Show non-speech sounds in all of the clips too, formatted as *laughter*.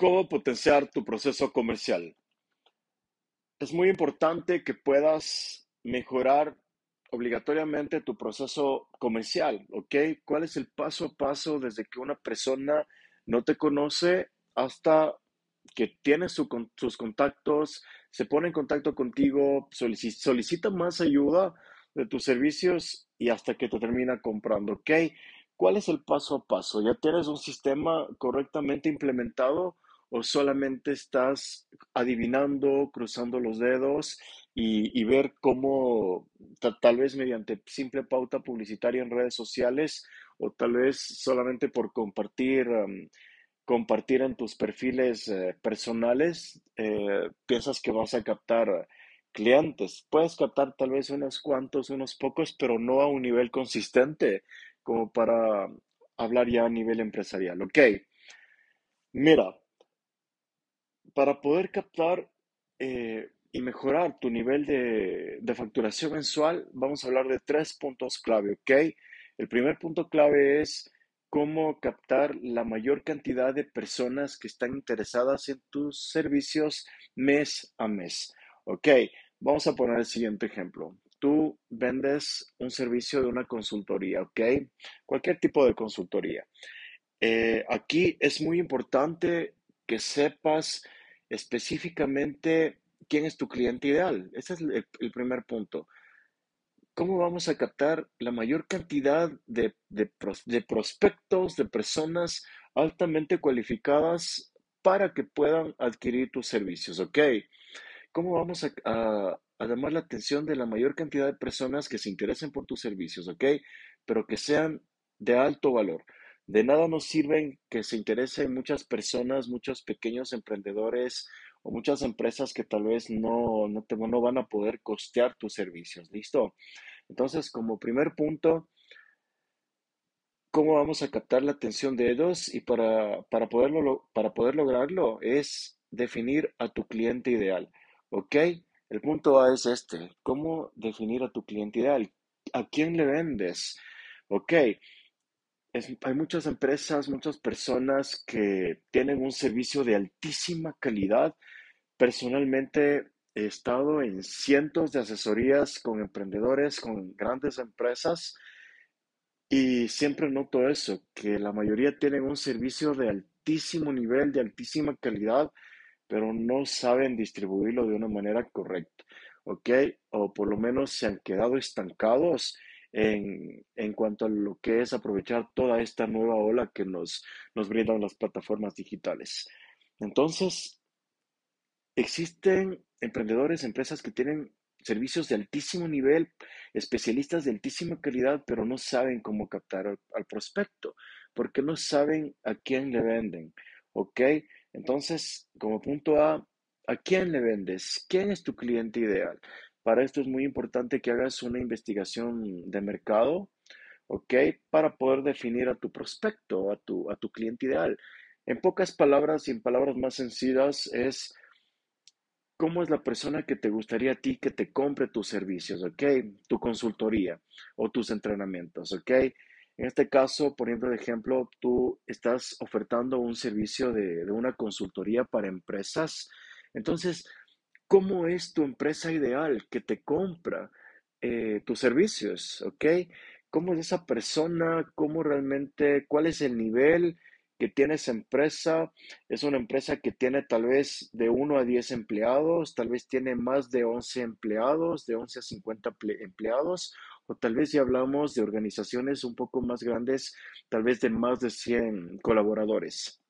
¿Cómo potenciar tu proceso comercial? Es muy importante que puedas mejorar obligatoriamente tu proceso comercial, ¿ok? ¿Cuál es el paso a paso desde que una persona no te conoce hasta que tiene sus contactos, se pone en contacto contigo, solicita más ayuda de tus servicios y hasta que te termina comprando, ¿ok? ¿Cuál es el paso a paso? ¿Ya tienes un sistema correctamente implementado o solamente estás adivinando, cruzando los dedos y, ver cómo tal vez mediante simple pauta publicitaria en redes sociales o tal vez solamente por compartir, compartir en tus perfiles eh, personales, eh, piensas que vas a captar clientes. Puedes captar tal vez unos cuantos, unos pocos, pero no a un nivel consistente como para hablar ya a nivel empresarial. Ok, mira, para poder captar eh, y mejorar tu nivel de, facturación mensual, vamos a hablar de tres puntos clave, ¿ok? El primer punto clave es cómo captar la mayor cantidad de personas que están interesadas en tus servicios mes a mes, ¿ok? Vamos a poner el siguiente ejemplo. Tú vendes un servicio de una consultoría, ¿ok? Cualquier tipo de consultoría. Eh, aquí es muy importante que sepas específicamente quién es tu cliente ideal. Ese es el, primer punto. ¿Cómo vamos a captar la mayor cantidad de, prospectos, de personas altamente cualificadas para que puedan adquirir tus servicios? ¿Ok? ¿Cómo vamos a, a, llamar la atención de la mayor cantidad de personas que se interesen por tus servicios? ¿Ok? Pero que sean de alto valor. De nada nos sirven que se interesen muchas personas, muchos pequeños emprendedores o muchas empresas que tal vez no, no, te, no van a poder costear tus servicios. ¿Listo? Entonces, como primer punto, ¿cómo vamos a captar la atención de ellos? Y para, para, poderlo, para poder lograrlo es definir a tu cliente ideal. ¿Ok? El punto A es este. ¿Cómo definir a tu cliente ideal? ¿A quién le vendes? ¿Ok? Hay muchas empresas, muchas personas que tienen un servicio de altísima calidad. Personalmente he estado en cientos de asesorías con emprendedores, con grandes empresas y siempre noto eso, que la mayoría tienen un servicio de altísimo nivel, de altísima calidad, pero no saben distribuirlo de una manera correcta, ¿ok? O por lo menos se han quedado estancados en, cuanto a lo que es aprovechar toda esta nueva ola que nos, nos brindan las plataformas digitales. Entonces, existen emprendedores, empresas que tienen servicios de altísimo nivel, especialistas de altísima calidad, pero no saben cómo captar al, al prospecto, porque no saben a quién le venden. ¿Ok? Entonces, como punto A, ¿a quién le vendes? ¿Quién es tu cliente ideal? Para esto es muy importante que hagas una investigación de mercado, ¿ok? Para poder definir a tu prospecto, a tu, a tu cliente ideal. En pocas palabras y en palabras más sencillas es cómo es la persona que te gustaría a ti que te compre tus servicios, ¿ok? Tu consultoría o tus entrenamientos, ¿ok? En este caso, poniendo de ejemplo, tú estás ofertando un servicio de, de una consultoría para empresas. Entonces, cómo es tu empresa ideal que te compra eh, tus servicios, ¿ok? ¿Cómo es esa persona? ¿Cómo realmente, cuál es el nivel que tiene esa empresa? Es una empresa que tiene tal vez de 1 a 10 empleados, tal vez tiene más de 11 empleados, de 11 a 50 empleados, o tal vez ya hablamos de organizaciones un poco más grandes, tal vez de más de 100 colaboradores.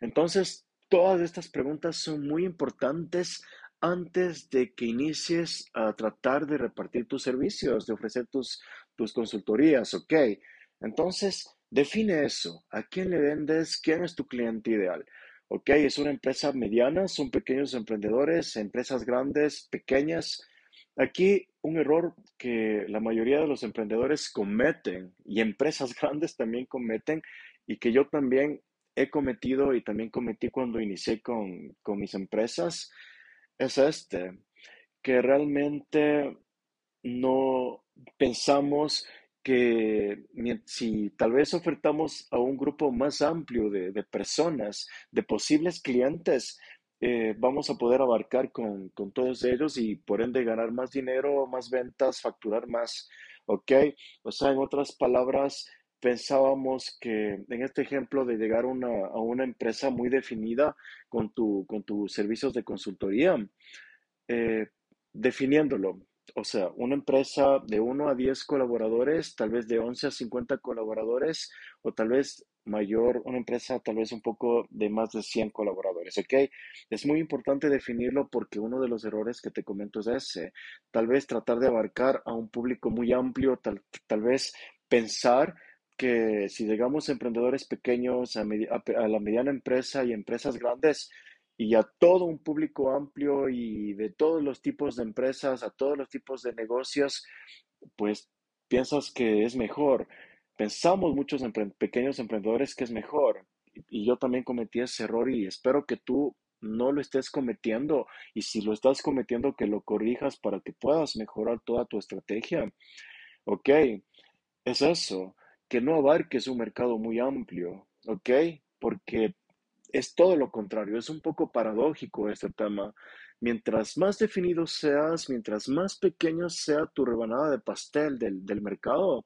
Entonces, Todas estas preguntas son muy importantes antes de que inicies a tratar de repartir tus servicios, de ofrecer tus, tus consultorías, ¿ok? Entonces, define eso. ¿A quién le vendes? ¿Quién es tu cliente ideal? ¿Ok? ¿Es una empresa mediana? ¿Son pequeños emprendedores? ¿Empresas grandes? ¿Pequeñas? Aquí un error que la mayoría de los emprendedores cometen y empresas *laughs* grandes también cometen y que yo también he cometido y también cometí cuando inicié con, mis empresas es este, que realmente no pensamos que si tal vez ofertamos a un grupo más amplio de, personas, de posibles clientes, eh, vamos a poder abarcar con, con, todos ellos y por ende ganar más dinero, más ventas, facturar más, ¿ok? O sea, en otras palabras, pensábamos que en este ejemplo de llegar a una empresa muy definida con, tu, con tus servicios de consultoría, eh, definiéndolo, o sea, una empresa de 1 a 10 colaboradores, tal vez de 11 a 50 colaboradores, o tal vez mayor, una empresa tal vez un poco de más de 100 colaboradores, ¿ok? Es muy importante definirlo porque uno de los errores que te comento es ese, tal vez tratar de abarcar a un público muy amplio, tal, tal vez pensar que si llegamos emprendedores pequeños a, a la mediana empresa y empresas grandes, y a todo un público amplio y de todos los tipos de empresas, a todos los tipos de negocios, pues piensas que es mejor. Pensamos muchos pequeños emprendedores que es mejor. Y yo también cometí ese error y espero que tú no lo estés cometiendo. Y si lo estás cometiendo, que lo corrijas para que puedas mejorar toda tu estrategia. Ok, es eso, que no abarques un mercado muy amplio. Ok, porque es todo lo contrario, es un poco paradójico este tema. Mientras más definido seas, mientras más pequeño sea tu rebanada de pastel del, mercado,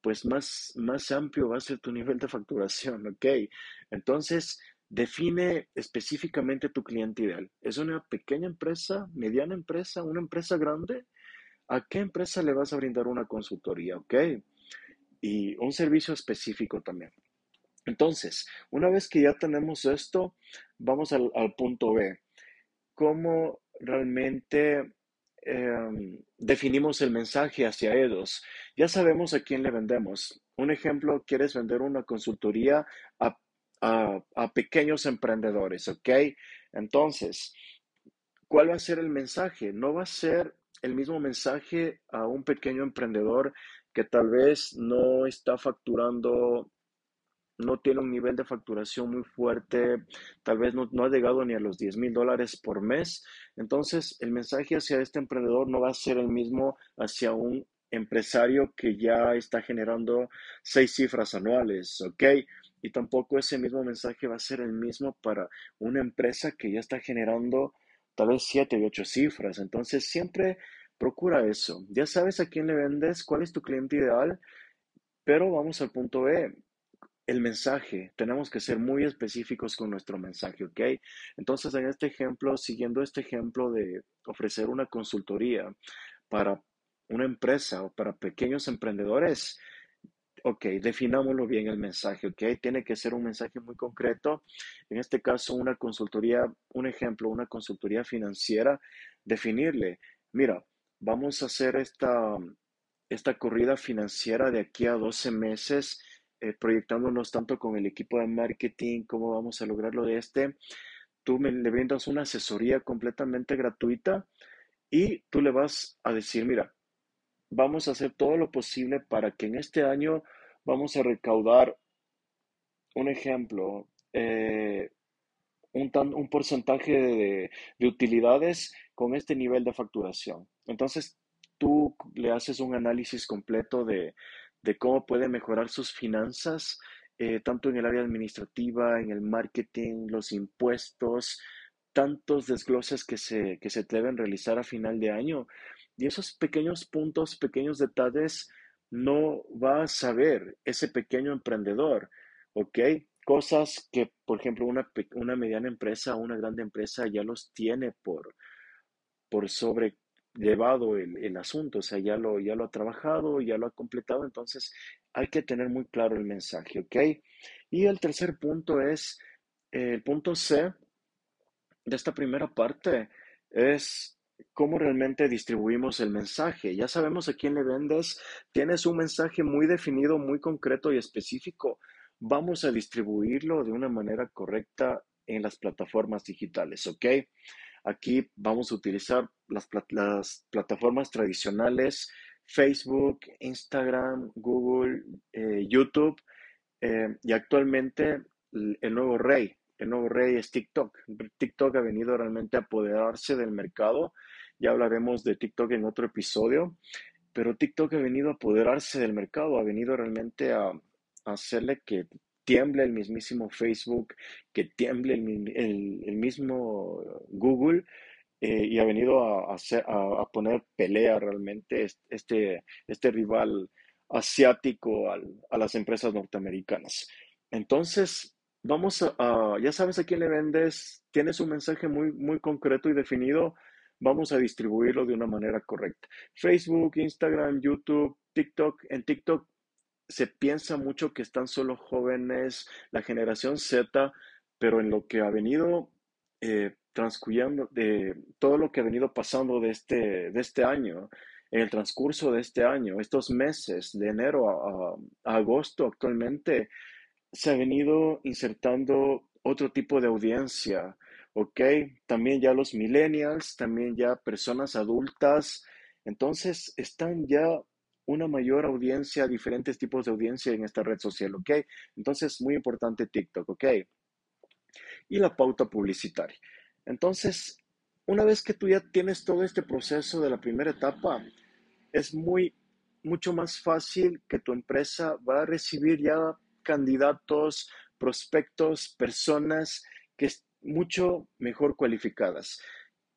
pues más, más amplio va a ser tu nivel de facturación, ¿ok? Entonces, define específicamente tu cliente ideal. ¿Es una pequeña empresa, mediana empresa, una empresa grande? ¿A qué empresa le vas a brindar una consultoría, ok? Y un servicio específico también. Entonces, una vez que ya tenemos esto, vamos al, punto B. ¿Cómo realmente em, definimos el mensaje hacia ellos? Ya sabemos a quién le vendemos. Un ejemplo, quieres vender una consultoría a, a pequeños emprendedores, ¿ok? Entonces, ¿cuál va a ser el mensaje? No va a ser el mismo mensaje a un pequeño emprendedor que tal vez no está facturando no tiene un nivel de facturación muy fuerte, tal vez no, ha llegado ni a los 10 mil dólares por mes. Entonces, el mensaje hacia este emprendedor no va a ser el mismo hacia un empresario que ya está generando seis cifras anuales, ¿ok? Y tampoco ese mismo mensaje va a ser el mismo para una empresa que ya está generando tal vez siete y ocho cifras. Entonces, siempre procura eso. Ya sabes a quién le vendes, cuál es tu cliente ideal, pero vamos al punto B el mensaje, tenemos que ser muy específicos con nuestro mensaje, ¿ok? Entonces, en este ejemplo, siguiendo este ejemplo de ofrecer una consultoría para una empresa o para pequeños emprendedores, ok, definámoslo bien el mensaje, ok, tiene que ser un mensaje muy concreto. En este caso, una consultoría, un ejemplo, una consultoría financiera, definirle, mira, vamos a hacer esta, esta corrida financiera de aquí a 12 meses eh, proyectándonos tanto con el equipo de marketing, cómo vamos a lograrlo de este. Tú me, le brindas una asesoría completamente gratuita y tú le vas a decir, mira, vamos a hacer todo lo posible para que en este año vamos a recaudar, un ejemplo, eh, un, un, porcentaje de, de, utilidades con este nivel de facturación. Entonces, tú le haces un análisis completo de, de cómo puede mejorar sus finanzas, eh, tanto en el área administrativa, en el marketing, los impuestos, tantos desgloses que se, que se deben realizar a final de año. Y esos pequeños puntos, pequeños detalles, no va a saber ese pequeño emprendedor, ¿ok? Cosas que, por ejemplo, una, una mediana empresa o una grande empresa ya los tiene por, por sobre llevado el, asunto, o sea, ya lo, ya lo ha trabajado, ya lo ha completado, entonces hay que tener muy claro el mensaje, ¿ok? Y el tercer punto es, el punto C de esta primera parte es cómo realmente distribuimos el mensaje. Ya sabemos a quién le vendes, tienes un mensaje muy definido, muy concreto y específico. Vamos a distribuirlo de una manera correcta en las plataformas digitales, ¿ok? Aquí vamos a utilizar las, plataformas tradicionales, Facebook, Instagram, Google, eh, YouTube eh, y actualmente el nuevo rey, el nuevo rey es TikTok. TikTok ha venido realmente a apoderarse del mercado. Ya hablaremos de TikTok en otro episodio. pero TikTok ha venido a apoderarse del mercado, ha venido realmente a, hacerle que tiemble el mismísimo Facebook, que tiemble el, mismo Google eh, y ha venido a, hacer, a, poner pelea realmente este, este rival asiático a las empresas norteamericanas. Entonces, vamos a, ya sabes a quién le vendes, tienes un mensaje muy, muy concreto y definido, vamos a distribuirlo de una manera correcta. Facebook, Instagram, YouTube, TikTok. En TikTok se piensa mucho que están solo jóvenes, la generación Z, pero en lo que ha venido eh, transcurriendo, de todo lo que ha venido pasando de este, de este año, en el transcurso de este año, estos meses, de enero a agosto actualmente, se ha venido insertando otro tipo de audiencia, ¿ok? También ya los millennials, también ya personas adultas, entonces están ya una mayor audiencia, diferentes tipos de audiencia en esta red social, ¿ok? Entonces, muy importante TikTok, ¿ok? Y la pauta publicitaria. Entonces, una vez que tú ya tienes todo este proceso de la primera etapa, es muy, mucho más fácil que tu empresa va a recibir ya candidatos, prospectos, personas que es mucho mejor cualificadas.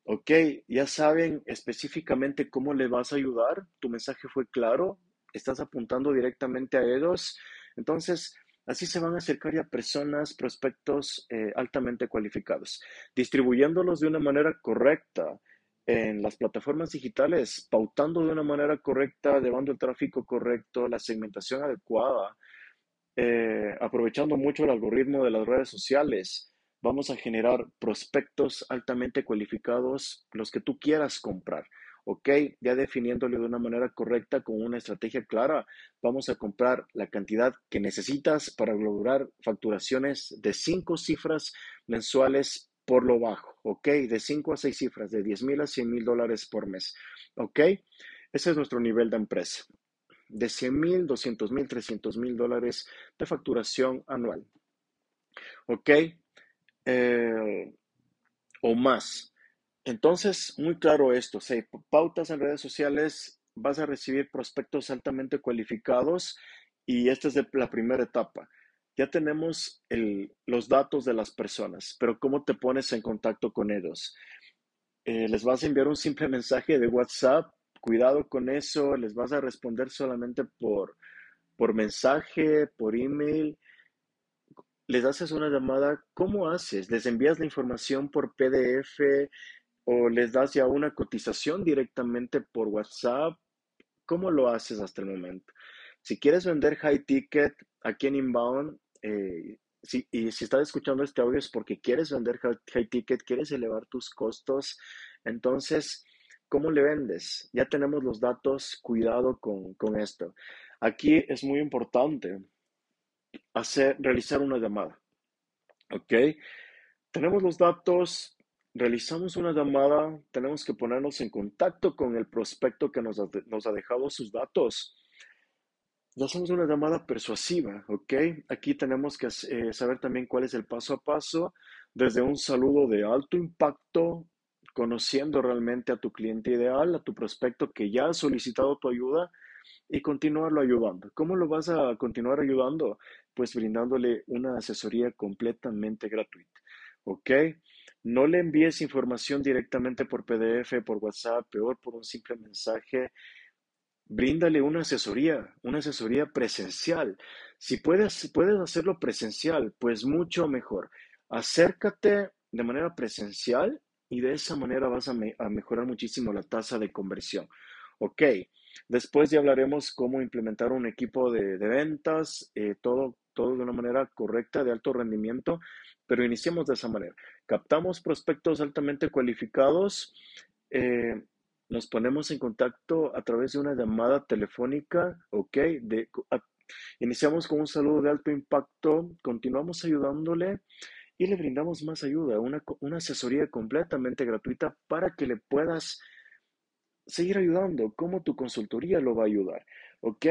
Ok, ya saben específicamente cómo le vas a ayudar. Tu mensaje fue claro. Estás apuntando directamente a ellos. Entonces, así se van a acercar ya personas, prospectos eh, altamente cualificados, distribuyéndolos de una manera correcta en las plataformas digitales, pautando de una manera correcta, llevando el tráfico correcto, la segmentación adecuada, eh, aprovechando mucho el algoritmo de las redes sociales, vamos a generar prospectos altamente cualificados, los que tú quieras comprar. ¿ok? Ya definiéndole de una manera correcta, con una estrategia clara, vamos a comprar la cantidad que necesitas para lograr facturaciones de cinco cifras mensuales por lo bajo, ¿ok? De cinco a seis cifras, de 10 mil a 100 mil dólares por mes, ¿ok? Ese es nuestro nivel de empresa de 100 mil, 200 mil, 300 mil dólares de facturación anual. ¿Ok? Eh, o más. Entonces, muy claro esto, si pautas en redes sociales, vas a recibir prospectos altamente cualificados y esta es la primera etapa. Ya tenemos los datos de las personas, pero ¿cómo te pones en contacto con ellos? Eh, les vas a enviar un simple mensaje de WhatsApp Cuidado con eso, les vas a responder solamente por, por mensaje, por email. Les haces una llamada, ¿cómo haces? ¿Les envías la información por PDF o les das ya una cotización directamente por WhatsApp? ¿Cómo lo haces hasta el momento? Si quieres vender high ticket aquí en Inbound, eh, y si estás escuchando este audio es porque quieres vender high ticket, quieres elevar tus costos, entonces ¿Cómo le vendes? Ya tenemos los datos, cuidado con, esto. Aquí es muy importante hacer, realizar una llamada. ¿Ok? Tenemos los datos, realizamos una llamada, tenemos que ponernos en contacto con el prospecto que nos ha, dejado sus datos. Y hacemos una llamada persuasiva, ¿ok? Aquí tenemos que eh, saber también cuál es el paso a paso, desde un saludo de alto impacto conociendo realmente a tu cliente ideal, a tu prospecto que ya ha solicitado tu ayuda y continuarlo ayudando. ¿Cómo lo vas a continuar ayudando? Pues brindándole una asesoría completamente gratuita. ¿Ok? No le envíes información directamente por PDF, por WhatsApp, peor por un simple mensaje. Bríndale una asesoría, una asesoría presencial. Si puedes, puedes hacerlo presencial, pues mucho mejor. Acércate de manera presencial y de esa manera vas a, mejorar muchísimo la tasa de conversión. Ok, después ya hablaremos cómo implementar un equipo de, ventas, eh, todo, todo de una manera correcta, de alto rendimiento, pero iniciemos de esa manera. Captamos prospectos altamente cualificados, eh, nos ponemos en contacto a través de una llamada telefónica, ok, iniciamos con un saludo de alto impacto, continuamos ayudándole y le brindamos más ayuda, una, asesoría completamente gratuita para que le puedas seguir ayudando, cómo tu consultoría lo va a ayudar. ¿Ok?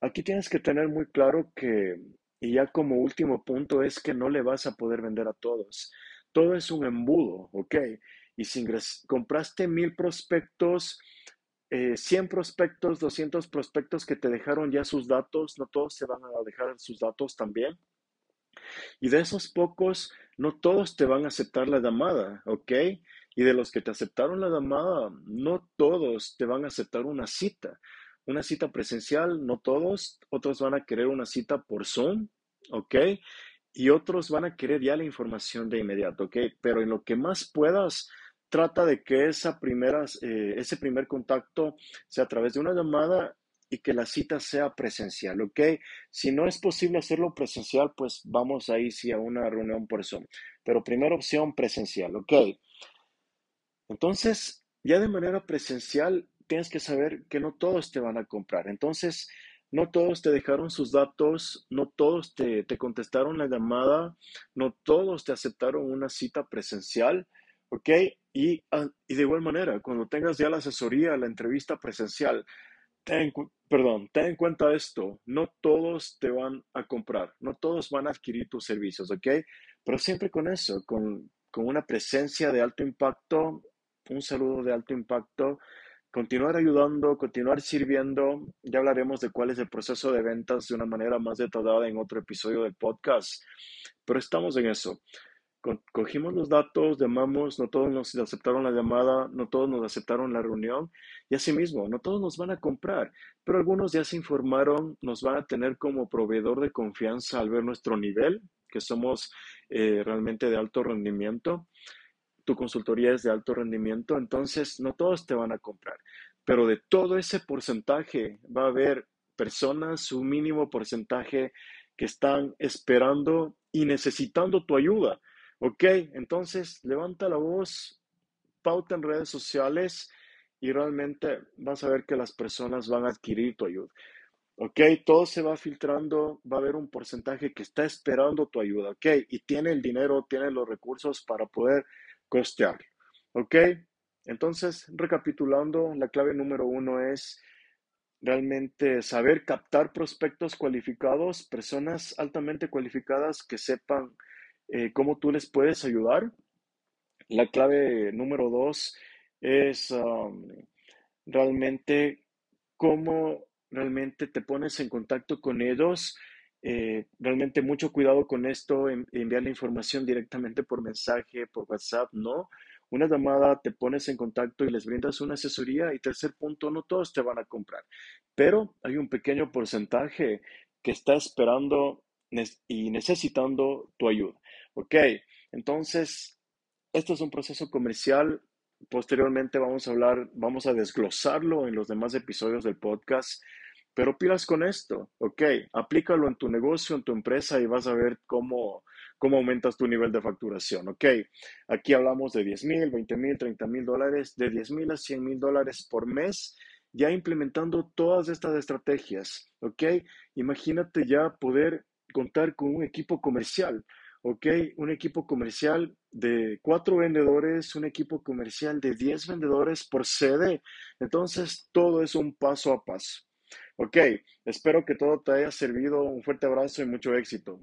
Aquí tienes que tener muy claro que, y ya como último punto, es que no le vas a poder vender a todos. Todo es un embudo, ¿ok? Y si compraste mil prospectos, 100 prospectos, 200 prospectos que te dejaron ya sus datos, no todos te van a dejar sus datos también. Y de esos pocos, no todos te van a aceptar la llamada, ¿ok? Y de los que te aceptaron la llamada, no todos te van a aceptar una cita. Una cita presencial, no todos. Otros van a querer una cita por Zoom, ¿ok? Y otros van a querer ya la información de inmediato, ¿ok? Pero en lo que más puedas, trata de que esa primera, eh, ese primer contacto sea a través de una llamada y que la cita sea presencial, ¿ok? Si no es posible hacerlo presencial, pues vamos ahí sí a una reunión por Zoom. Pero primera opción, presencial, ¿ok? Entonces, ya de manera presencial, tienes que saber que no todos te van a comprar. Entonces, no todos te dejaron sus datos, no todos te, te contestaron la llamada, no todos te aceptaron una cita presencial, ¿ok? Y, ah, y de igual manera, cuando tengas ya la asesoría, la entrevista presencial, ten, perdón, ten en cuenta esto, no todos te van a comprar, no todos van a adquirir tus servicios, ¿ok? Pero siempre con eso, con, con una presencia de alto impacto, un saludo de alto impacto, continuar ayudando, continuar sirviendo. Ya hablaremos de cuál es el proceso de ventas de una manera más detallada en otro episodio del podcast, pero estamos en eso cogimos los datos, llamamos, no todos nos aceptaron la llamada, no todos nos aceptaron la reunión y asimismo, no todos nos van a comprar, pero algunos ya se informaron, nos van a tener como proveedor de confianza al ver nuestro nivel, que somos eh, realmente de alto rendimiento. Tu consultoría es de alto rendimiento, entonces no todos te van a comprar, pero de todo ese porcentaje va a haber personas, un mínimo porcentaje que están esperando y necesitando tu ayuda Ok, entonces levanta la voz, pauta en redes sociales y realmente vas a ver que las personas van a adquirir tu ayuda. Ok, todo se va filtrando, va a haber un porcentaje que está esperando tu ayuda. Ok, y tiene el dinero, tiene los recursos para poder costear. Ok, entonces recapitulando, la clave número uno es realmente saber captar prospectos cualificados, personas altamente cualificadas que sepan eh, cómo tú les puedes ayudar. La clave número dos es um, realmente cómo realmente te pones en contacto con ellos. Eh, realmente mucho cuidado con esto, enviar la información directamente por mensaje, por WhatsApp, no. Una llamada, te pones en contacto y les brindas una asesoría. Y tercer punto, no todos te van a comprar, pero hay un pequeño porcentaje que está esperando y necesitando tu ayuda. Ok, entonces, esto es un proceso comercial. Posteriormente vamos a hablar, vamos a desglosarlo en los demás episodios del podcast. Pero pilas con esto, ok, aplícalo en tu negocio, en tu empresa y vas a ver cómo, cómo aumentas tu nivel de facturación, ok. Aquí hablamos de 10 mil, 20 mil, 30 mil dólares, de 10 mil a 100 mil dólares por mes, ya implementando todas estas estrategias, ok. Imagínate ya poder contar con un equipo comercial, ¿ok? Un equipo comercial de cuatro vendedores, un equipo comercial de diez vendedores por sede. Entonces, todo es un paso a paso. Ok, espero que todo te haya servido. Un fuerte abrazo y mucho éxito.